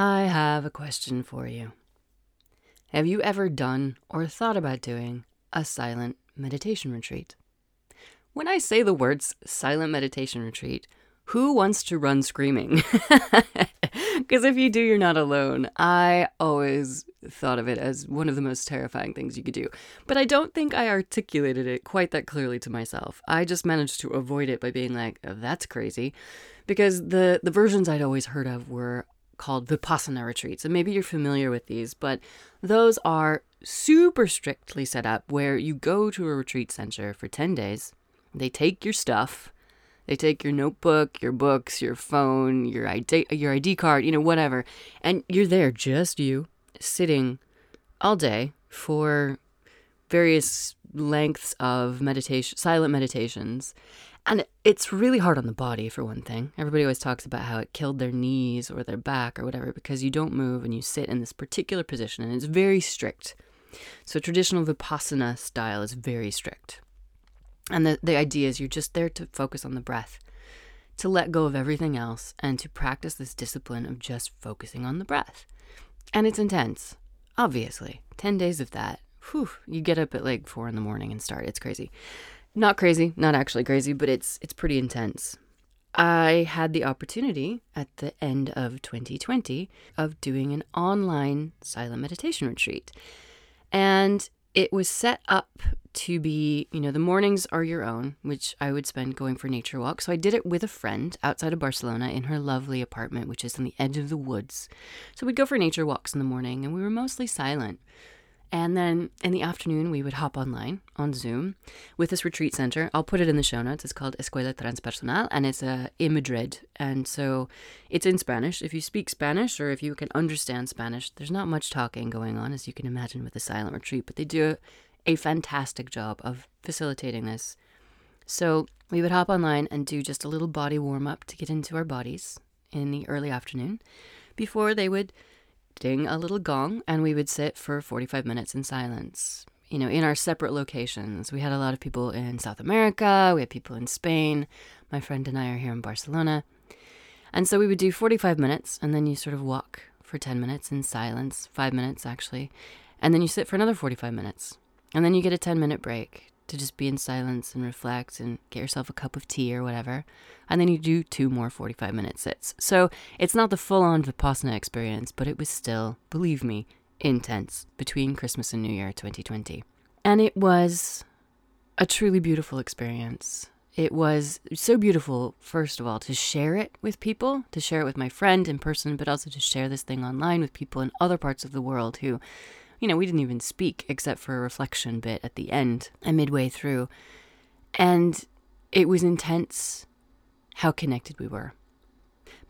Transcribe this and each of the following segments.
I have a question for you. Have you ever done or thought about doing a silent meditation retreat? When I say the words silent meditation retreat, who wants to run screaming? Because if you do, you're not alone. I always thought of it as one of the most terrifying things you could do. But I don't think I articulated it quite that clearly to myself. I just managed to avoid it by being like, oh, that's crazy. Because the, the versions I'd always heard of were called Vipassana retreats. And maybe you're familiar with these, but those are super strictly set up where you go to a retreat center for 10 days. They take your stuff. They take your notebook, your books, your phone, your ID, your ID card, you know, whatever. And you're there, just you, sitting all day for various lengths of meditation, silent meditations. And it's really hard on the body, for one thing. Everybody always talks about how it killed their knees or their back or whatever because you don't move and you sit in this particular position and it's very strict. So, traditional Vipassana style is very strict. And the, the idea is you're just there to focus on the breath, to let go of everything else, and to practice this discipline of just focusing on the breath. And it's intense, obviously. 10 days of that. Whew, you get up at like four in the morning and start. It's crazy. Not crazy, not actually crazy, but it's it's pretty intense. I had the opportunity at the end of 2020 of doing an online silent meditation retreat. And it was set up to be, you know, the mornings are your own, which I would spend going for nature walks. So I did it with a friend outside of Barcelona in her lovely apartment, which is on the edge of the woods. So we'd go for nature walks in the morning and we were mostly silent. And then in the afternoon, we would hop online on Zoom with this retreat center. I'll put it in the show notes. It's called Escuela Transpersonal and it's uh, in Madrid. And so it's in Spanish. If you speak Spanish or if you can understand Spanish, there's not much talking going on, as you can imagine with a silent retreat, but they do a fantastic job of facilitating this. So we would hop online and do just a little body warm up to get into our bodies in the early afternoon before they would ding a little gong, and we would sit for 45 minutes in silence. You know, in our separate locations. We had a lot of people in South America, we had people in Spain. My friend and I are here in Barcelona. And so we would do 45 minutes, and then you sort of walk for 10 minutes in silence, five minutes actually. And then you sit for another 45 minutes. And then you get a 10 minute break to just be in silence and reflect and get yourself a cup of tea or whatever. And then you do two more 45 minute sits. So it's not the full on Vipassana experience, but it was still, believe me, intense between Christmas and New Year 2020. And it was a truly beautiful experience. It was so beautiful, first of all, to share it with people, to share it with my friend in person, but also to share this thing online with people in other parts of the world who you know, we didn't even speak except for a reflection bit at the end and midway through. And it was intense how connected we were.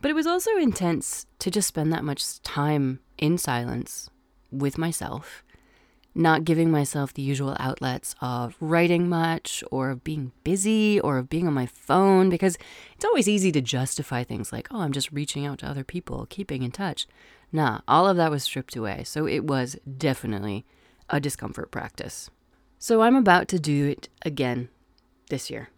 But it was also intense to just spend that much time in silence with myself, not giving myself the usual outlets of writing much or of being busy or of being on my phone because it's always easy to justify things like, oh, I'm just reaching out to other people, keeping in touch. Nah, all of that was stripped away, so it was definitely a discomfort practice. So I'm about to do it again this year.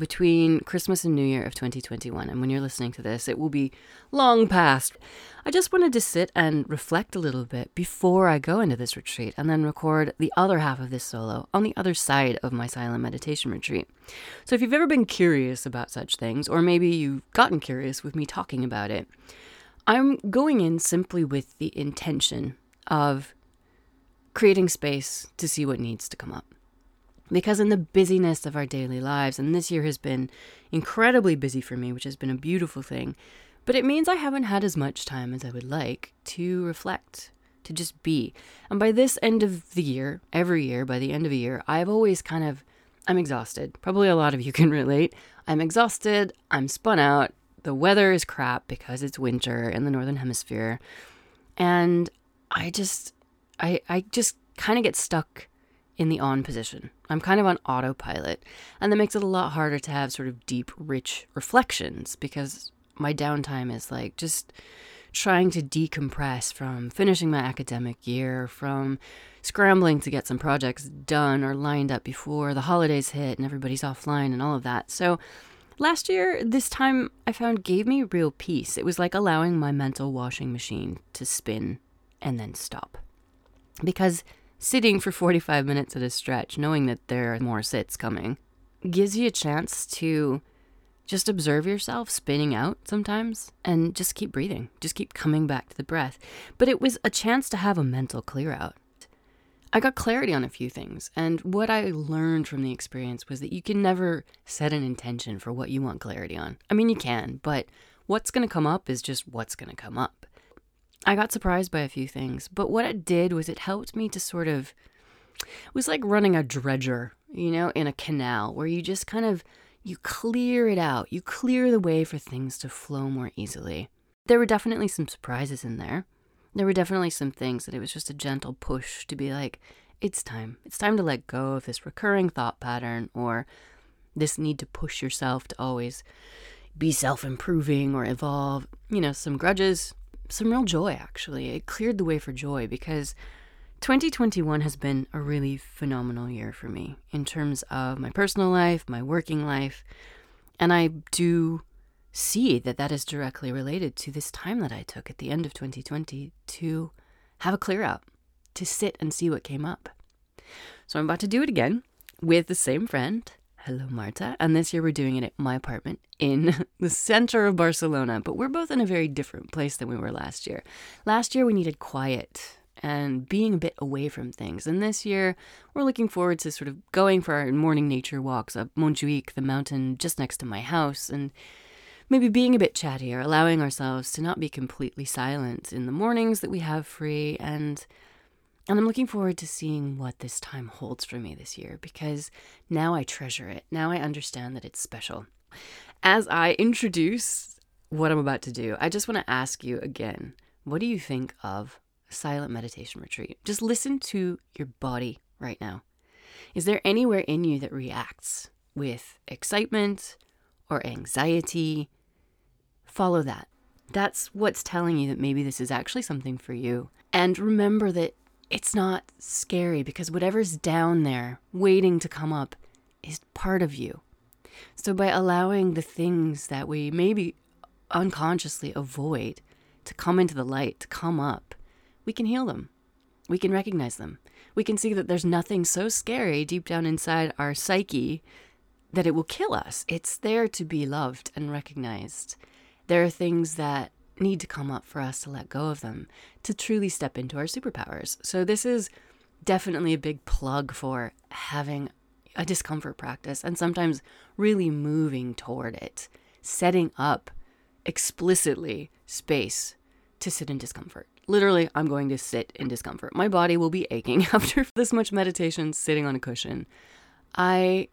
Between Christmas and New Year of 2021, and when you're listening to this, it will be long past. I just wanted to sit and reflect a little bit before I go into this retreat and then record the other half of this solo on the other side of my silent meditation retreat. So if you've ever been curious about such things, or maybe you've gotten curious with me talking about it, I'm going in simply with the intention of creating space to see what needs to come up. Because in the busyness of our daily lives, and this year has been incredibly busy for me, which has been a beautiful thing, but it means I haven't had as much time as I would like to reflect, to just be. And by this end of the year, every year, by the end of a year, I've always kind of, I'm exhausted. Probably a lot of you can relate. I'm exhausted, I'm spun out, the weather is crap because it's winter in the northern hemisphere. And I just I I just kind of get stuck in the on position. I'm kind of on autopilot, and that makes it a lot harder to have sort of deep, rich reflections because my downtime is like just trying to decompress from finishing my academic year, from scrambling to get some projects done or lined up before the holidays hit and everybody's offline and all of that. So, last year, this time I found gave me real peace. It was like allowing my mental washing machine to spin and then stop. Because sitting for 45 minutes at a stretch, knowing that there are more sits coming, gives you a chance to just observe yourself spinning out sometimes and just keep breathing. Just keep coming back to the breath. But it was a chance to have a mental clear out. I got clarity on a few things, and what I learned from the experience was that you can never set an intention for what you want clarity on. I mean, you can, but what's going to come up is just what's going to come up. I got surprised by a few things, but what it did was it helped me to sort of it was like running a dredger, you know, in a canal where you just kind of you clear it out. You clear the way for things to flow more easily. There were definitely some surprises in there. There were definitely some things that it was just a gentle push to be like, it's time. It's time to let go of this recurring thought pattern or this need to push yourself to always be self improving or evolve. You know, some grudges, some real joy, actually. It cleared the way for joy because 2021 has been a really phenomenal year for me in terms of my personal life, my working life. And I do see that that is directly related to this time that I took at the end of 2020 to have a clear out, to sit and see what came up. So I'm about to do it again with the same friend Hello, Marta. And this year we're doing it at my apartment in the center of Barcelona, but we're both in a very different place than we were last year. Last year we needed quiet and being a bit away from things. And this year we're looking forward to sort of going for our morning nature walks up Montjuic, the mountain just next to my house, and maybe being a bit chattier, allowing ourselves to not be completely silent in the mornings that we have free and and I'm looking forward to seeing what this time holds for me this year because now I treasure it. Now I understand that it's special. As I introduce what I'm about to do, I just want to ask you again what do you think of a silent meditation retreat? Just listen to your body right now. Is there anywhere in you that reacts with excitement or anxiety? Follow that. That's what's telling you that maybe this is actually something for you. And remember that it's not scary because whatever's down there waiting to come up is part of you. So, by allowing the things that we maybe unconsciously avoid to come into the light, to come up, we can heal them. We can recognize them. We can see that there's nothing so scary deep down inside our psyche that it will kill us. It's there to be loved and recognized. There are things that need to come up for us to let go of them to truly step into our superpowers. So, this is definitely a big plug for having a discomfort practice and sometimes really moving toward it, setting up explicitly space to sit in discomfort. Literally, I'm going to sit in discomfort. My body will be aching after this much meditation sitting on a cushion. I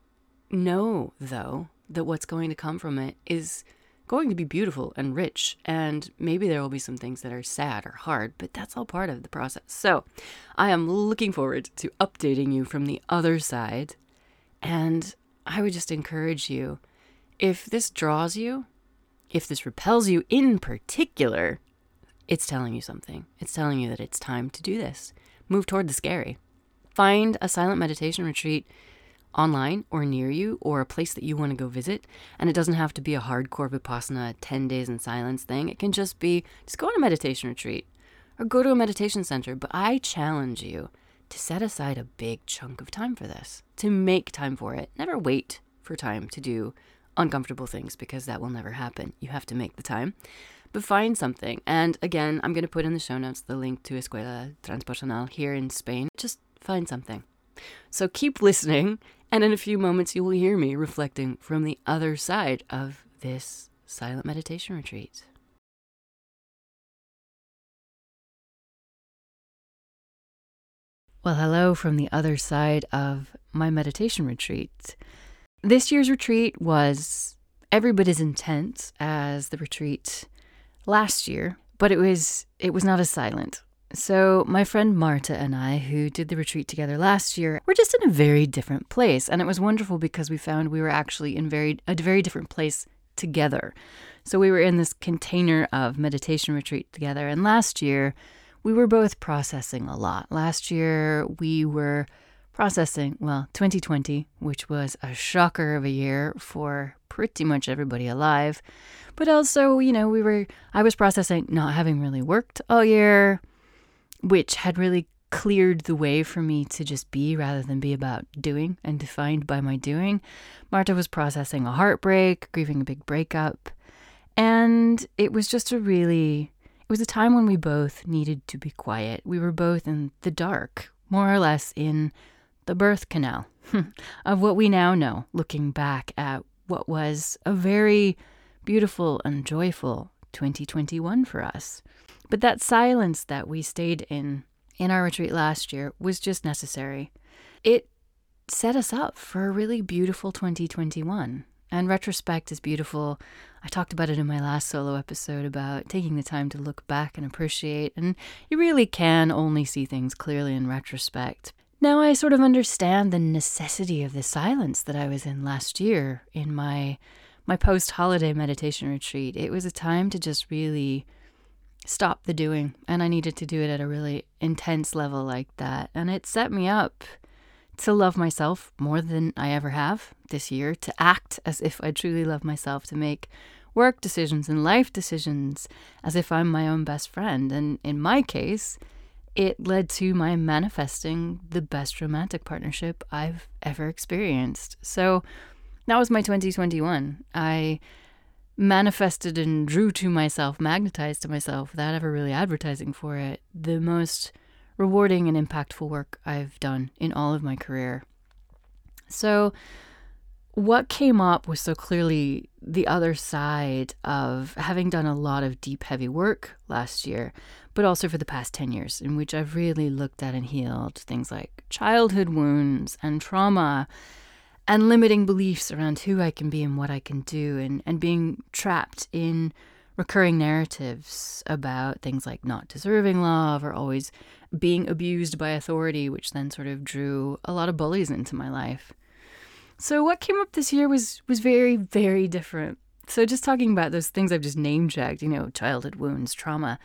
know, though, that what's going to come from it is going to be beautiful and rich. And maybe there will be some things that are sad or hard, but that's all part of the process. So I am looking forward to updating you from the other side. And I would just encourage you if this draws you, if this repels you in particular, it's telling you something. It's telling you that it's time to do this. Move toward the scary. Find a silent meditation retreat online or near you or a place that you want to go visit. And it doesn't have to be a hardcore Vipassana 10 days in silence thing. It can just be just go on a meditation retreat or go to a meditation center. But I challenge you to set aside a big chunk of time for this, to make time for it. Never wait for time to do uncomfortable things because that will never happen. You have to make the time. But find something. And again, I'm going to put in the show notes the link to Escuela Transpersonal here in Spain. Just find something. So keep listening and in a few moments, you will hear me reflecting from the other side of this silent meditation retreat. Well, hello from the other side of my meditation retreat. This year's retreat was every bit as intense as the retreat last year, but it was it was not as silent. So my friend Marta and I, who did the retreat together last year, were just in a very different place, and it was wonderful because we found we were actually in very a very different place together. So we were in this container of meditation retreat together, and last year we were both processing a lot. Last year we were processing, well, 2020, which was a shocker of a year for pretty much everybody alive. But also, you know, we were, I was processing not having really worked all year, which had really cleared the way for me to just be rather than be about doing and defined by my doing. Marta was processing a heartbreak, grieving a big breakup. And it was just a really, it was a time when we both needed to be quiet. We were both in the dark, more or less in the birth canal of what we now know, looking back at what was a very beautiful and joyful 2021 for us. But that silence that we stayed in in our retreat last year was just necessary. It set us up for a really beautiful 2021. And retrospect is beautiful. I talked about it in my last solo episode about taking the time to look back and appreciate, and you really can only see things clearly in retrospect. Now I sort of understand the necessity of the silence that I was in last year in my my post-holiday meditation retreat. It was a time to just really stop the doing, and I needed to do it at a really intense level like that. And it set me up to love myself more than I ever have this year, to act as if I truly love myself, to make work decisions and life decisions as if I'm my own best friend. And in my case, it led to my manifesting the best romantic partnership I've ever experienced. So that was my 2021. I manifested and drew to myself, magnetized to myself, without ever really advertising for it, the most rewarding and impactful work I've done in all of my career. So, what came up was so clearly the other side of having done a lot of deep, heavy work last year, but also for the past 10 years, in which I've really looked at and healed things like childhood wounds and trauma and limiting beliefs around who I can be and what I can do, and, and being trapped in recurring narratives about things like not deserving love or always being abused by authority, which then sort of drew a lot of bullies into my life. So what came up this year was was very very different. So just talking about those things I've just name checked, you know, childhood wounds, trauma,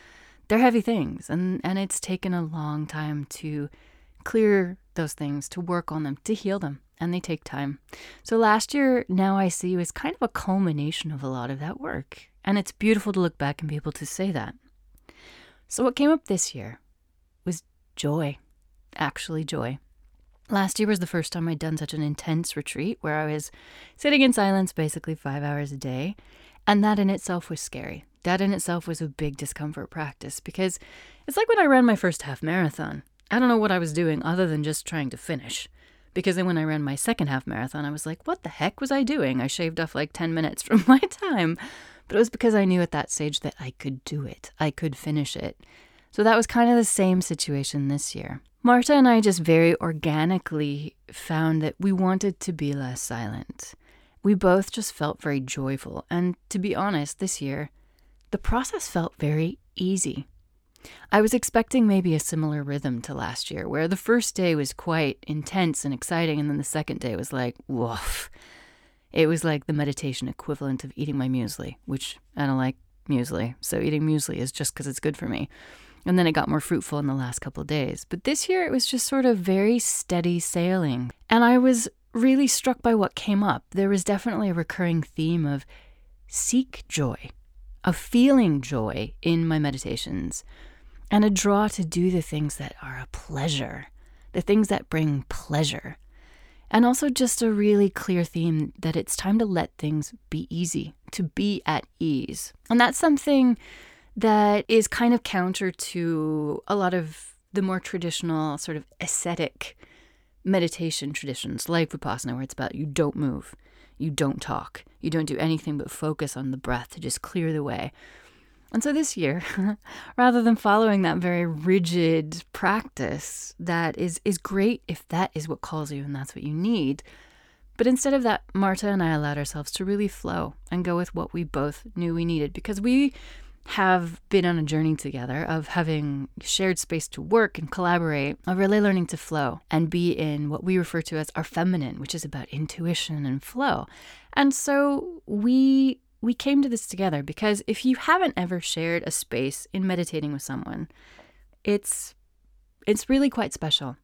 they're heavy things and and it's taken a long time to clear those things, to work on them, to heal them, and they take time. So last year, now I see was kind of a culmination of a lot of that work. And it's beautiful to look back and be able to say that. So what came up this year was joy. Actually joy. Last year was the first time I'd done such an intense retreat where I was sitting in silence basically five hours a day. And that in itself was scary. That in itself was a big discomfort practice because it's like when I ran my first half marathon. I don't know what I was doing other than just trying to finish. Because then when I ran my second half marathon, I was like, what the heck was I doing? I shaved off like 10 minutes from my time. But it was because I knew at that stage that I could do it, I could finish it. So that was kind of the same situation this year. Marta and I just very organically found that we wanted to be less silent. We both just felt very joyful. And to be honest, this year, the process felt very easy. I was expecting maybe a similar rhythm to last year, where the first day was quite intense and exciting, and then the second day was like, woof. It was like the meditation equivalent of eating my muesli, which I don't like muesli, so eating muesli is just because it's good for me. And then it got more fruitful in the last couple of days. But this year it was just sort of very steady sailing. And I was really struck by what came up. There was definitely a recurring theme of seek joy, of feeling joy in my meditations, and a draw to do the things that are a pleasure, the things that bring pleasure. And also just a really clear theme that it's time to let things be easy, to be at ease. And that's something that is kind of counter to a lot of the more traditional sort of ascetic meditation traditions like Vipassana, where it's about you don't move, you don't talk, you don't do anything but focus on the breath to just clear the way. And so this year, rather than following that very rigid practice that is, is great if that is what calls you and that's what you need, But instead of that, Marta and I allowed ourselves to really flow and go with what we both knew we needed because we have been on a journey together of having shared space to work and collaborate, of really learning to flow and be in what we refer to as our feminine, which is about intuition and flow. And so we we came to this together because if you haven't ever shared a space in meditating with someone, it's it's really quite special.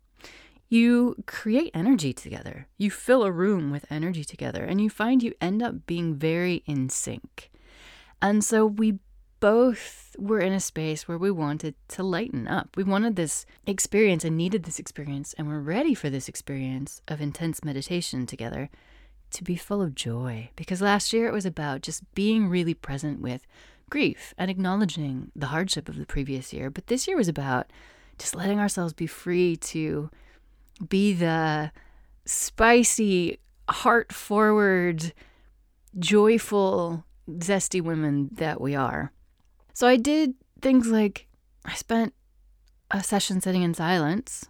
You create energy together. You fill a room with energy together and you find you end up being very in sync. And so we both were in a space where we wanted to lighten up. We wanted this experience and needed this experience, and we're ready for this experience of intense meditation together to be full of joy. Because last year it was about just being really present with grief and acknowledging the hardship of the previous year. But this year was about just letting ourselves be free to be the spicy, heart forward, joyful, zesty women that we are. So I did things like I spent a session sitting in silence.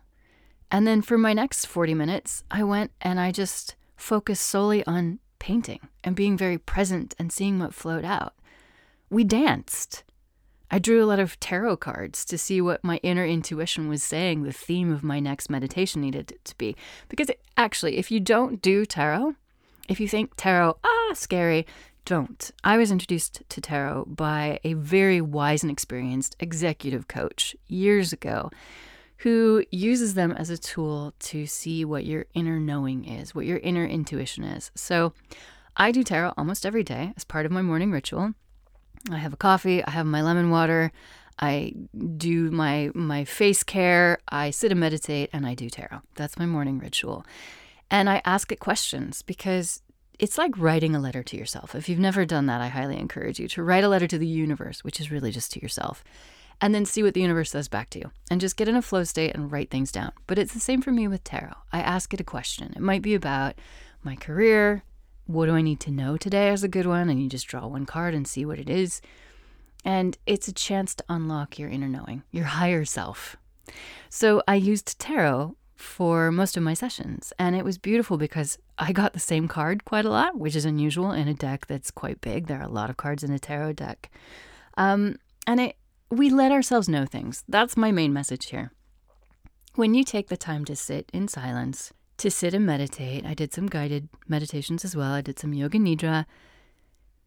And then for my next 40 minutes, I went and I just focused solely on painting and being very present and seeing what flowed out. We danced. I drew a lot of tarot cards to see what my inner intuition was saying the theme of my next meditation needed to be. Because it, actually, if you don't do tarot, if you think tarot, ah, scary, don't. I was introduced to tarot by a very wise and experienced executive coach years ago who uses them as a tool to see what your inner knowing is, what your inner intuition is. So I do tarot almost every day as part of my morning ritual. I have a coffee, I have my lemon water, I do my my face care, I sit and meditate and I do tarot. That's my morning ritual. And I ask it questions because it's like writing a letter to yourself. If you've never done that, I highly encourage you to write a letter to the universe, which is really just to yourself, and then see what the universe says back to you. And just get in a flow state and write things down. But it's the same for me with tarot. I ask it a question. It might be about my career. What do I need to know today is a good one. And you just draw one card and see what it is. And it's a chance to unlock your inner knowing, your higher self. So I used tarot for most of my sessions. And it was beautiful because I got the same card quite a lot, which is unusual in a deck that's quite big. There are a lot of cards in a tarot deck. Um, and it, we let ourselves know things. That's my main message here. When you take the time to sit in silence, to sit and meditate, I did some guided meditations as well. I did some yoga nidra.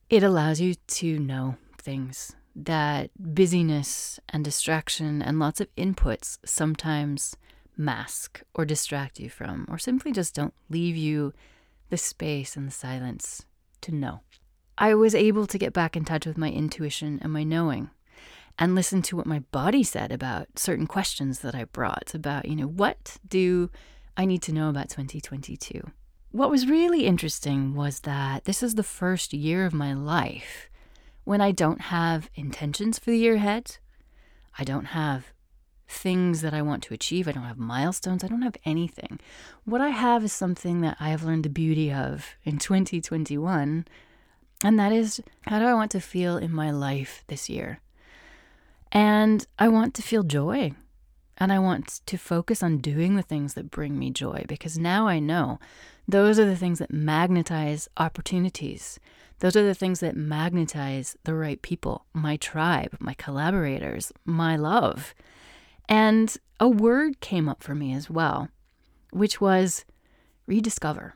It allows you to know things that busyness and distraction and lots of inputs sometimes mask or distract you from, or simply just don't leave you the space and the silence to know. I was able to get back in touch with my intuition and my knowing and listen to what my body said about certain questions that I brought about, you know, what do I need to know about 2022? What was really interesting was that this is the first year of my life when I don't have intentions for the year ahead. I don't have things that I want to achieve. I don't have milestones. I don't have anything. What I have is something that I have learned the beauty of in 2021, and that is how do I want to feel in my life this year? And I want to feel joy. And I want to focus on doing the things that bring me joy because now I know those are the things that magnetize opportunities. Those are the things that magnetize the right people, my tribe, my collaborators, my love. And a word came up for me as well, which was rediscover.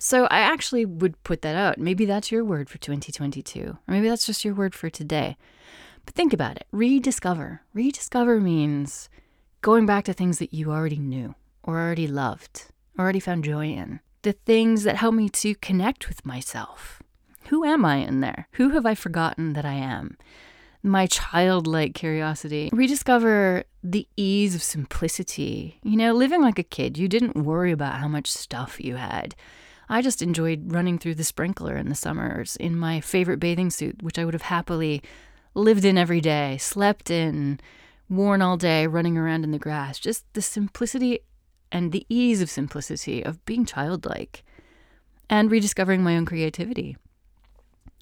So I actually would put that out. Maybe that's your word for 2022, or maybe that's just your word for today. But think about it rediscover. Rediscover means going back to things that you already knew, or already loved, already found joy in. The things that help me to connect with myself. Who am I in there? Who have I forgotten that I am? my childlike curiosity, rediscover the ease of simplicity. You know, living like a kid, you didn't worry about how much stuff you had. I just enjoyed running through the sprinkler in the summers in my favorite bathing suit, which I would have happily lived in every day, slept in, worn all day, running around in the grass. Just the simplicity and the ease of simplicity of being childlike and rediscovering my own creativity.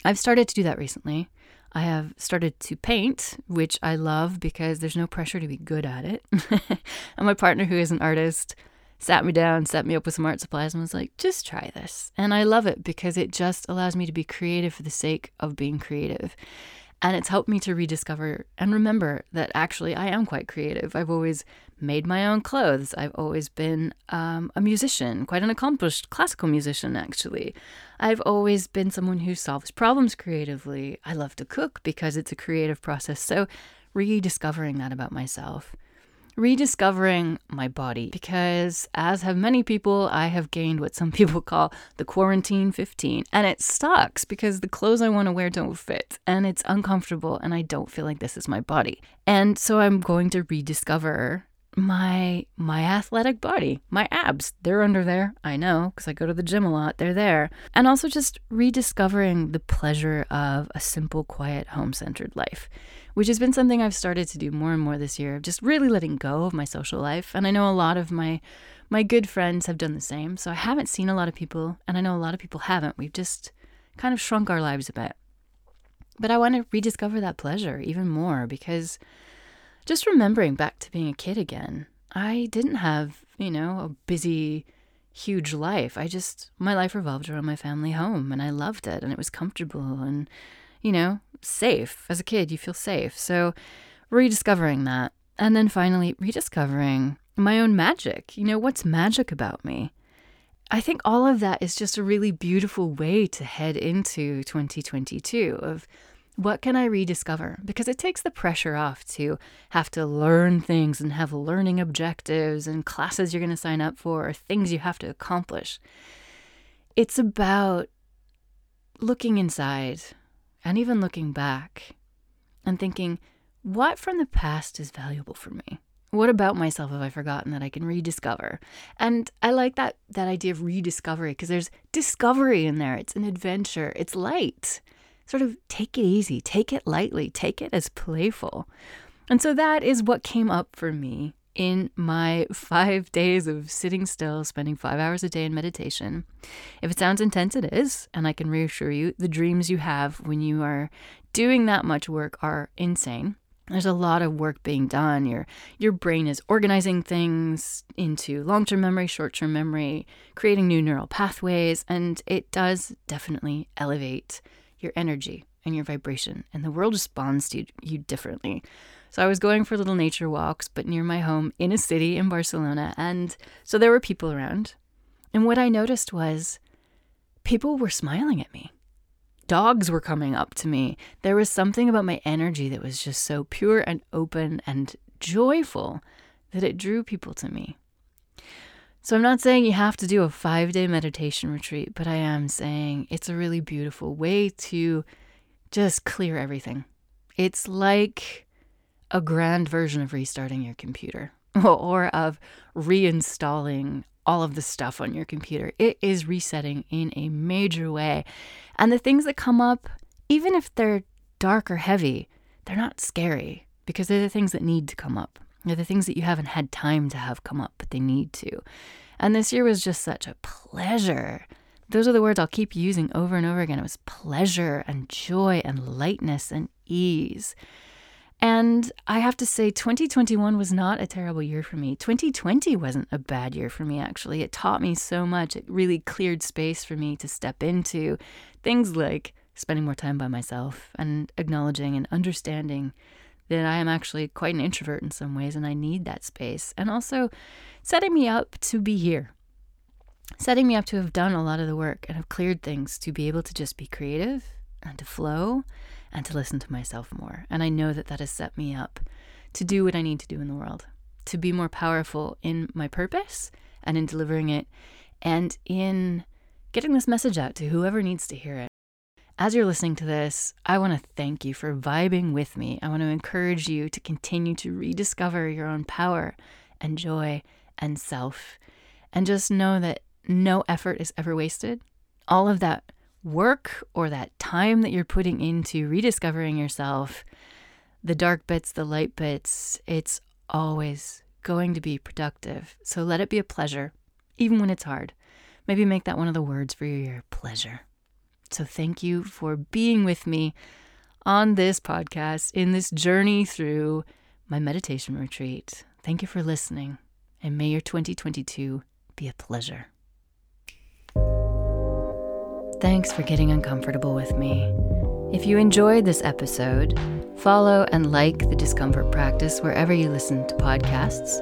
I've started to do that recently. I have started to paint, which I love because there's no pressure to be good at it. and my partner, who is an artist, sat me down, set me up with some art supplies, and was like, just try this. And I love it because it just allows me to be creative for the sake of being creative. And it's helped me to rediscover and remember that actually I am quite creative. I've always made my own clothes. I've always been um, a musician, quite an accomplished classical musician, actually. I've always been someone who solves problems creatively. I love to cook because it's a creative process. So, rediscovering that about myself rediscovering my body because, as have many people, I have gained what some people call the quarantine 15. And it sucks because the clothes I want to wear don't fit and it's uncomfortable and I don't feel like this is my body. And so I'm going to rediscover my my athletic body my abs they're under there i know because i go to the gym a lot they're there and also just rediscovering the pleasure of a simple quiet home-centered life which has been something I've started to do more and more this year, just really letting go of my social life. And I know a lot of my my good friends have done the same. So I haven't seen a lot of people, and I know a lot of people haven't. We've just kind of shrunk our lives a bit. But I want to rediscover that pleasure even more because just remembering back to being a kid again, I didn't have, you know, a busy, huge life. I just, my life revolved around my family home and I loved it and it was comfortable and you know, safe. As a kid, you feel safe. So rediscovering that. And then finally, rediscovering my own magic. You know, what's magic about me? I think all of that is just a really beautiful way to head into 2022 of what can I rediscover? Because it takes the pressure off to have to learn things and have learning objectives and classes you're going to sign up for or things you have to accomplish. It's about looking inside, and even looking back and thinking, what from the past is valuable for me? What about myself have I forgotten that I can rediscover? And I like that that idea of rediscovery because there's discovery in there. It's an adventure. It's light. Sort of take it easy, take it lightly, take it as playful. And so that is what came up for me in my five days of sitting still, spending five hours a day in meditation. If it sounds intense, it is. And I can reassure you, the dreams you have when you are doing that much work are insane. There's a lot of work being done. Your your brain is organizing things into long-term memory, short-term memory, creating new neural pathways, and it does definitely elevate your energy and your vibration, and the world responds to you differently. So I was going for little nature walks, but near my home in a city in Barcelona. And so there were people around. And what I noticed was people were smiling at me. Dogs were coming up to me. There was something about my energy that was just so pure and open and joyful that it drew people to me. So I'm not saying you have to do a five day meditation retreat, but I am saying it's a really beautiful way to just clear everything. It's like a grand version of restarting your computer or of reinstalling all of the stuff on your computer. It is resetting in a major way. And the things that come up, even if they're dark or heavy, they're not scary because they're the things that need to come up. They're the things that you haven't had time to have come up, but they need to. And this year was just such a pleasure. Those are the words I'll keep using over and over again. It was pleasure and joy and lightness and ease. And I have to say, 2021 was not a terrible year for me. 2020 wasn't a bad year for me, actually. It taught me so much. It really cleared space for me to step into things like spending more time by myself and acknowledging and understanding that I am actually quite an introvert in some ways and I need that space. And also setting me up to be here, setting me up to have done a lot of the work and have cleared things to be able to just be creative and to flow and to listen to myself more. And I know that that has set me up to do what I need to do in the world, to be more powerful in my purpose and in delivering it and in getting this message out to whoever needs to hear it. As you're listening to this, I want to thank you for vibing with me. I want to encourage you to continue to rediscover your own power and joy and self. And just know that no effort is ever wasted. All of that work or that time that you're putting into rediscovering yourself, the dark bits, the light bits, it's always going to be productive. So let it be a pleasure, even when it's hard. Maybe make that one of the words for your pleasure. So thank you for being with me on this podcast in this journey through my meditation retreat. Thank you for listening. and may your 2022 be a pleasure. Thanks for getting uncomfortable with me. If you enjoyed this episode, follow and like the discomfort practice wherever you listen to podcasts.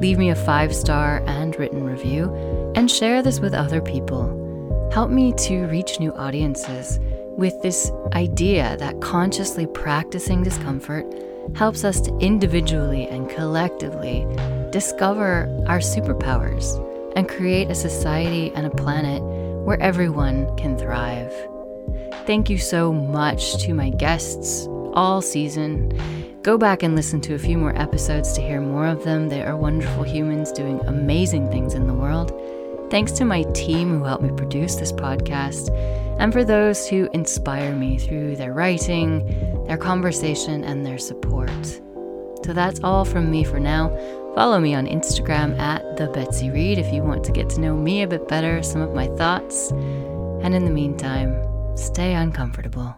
Leave me a five star and written review, and share this with other people. Help me to reach new audiences with this idea that consciously practicing discomfort helps us to individually and collectively discover our superpowers and create a society and a planet where everyone can thrive. Thank you so much to my guests all season. Go back and listen to a few more episodes to hear more of them. They are wonderful humans doing amazing things in the world. Thanks to my team who helped me produce this podcast, and for those who inspire me through their writing, their conversation, and their support. So that's all from me for now. Follow me on Instagram at the Betsy Reed if you want to get to know me a bit better, some of my thoughts. And in the meantime, stay uncomfortable.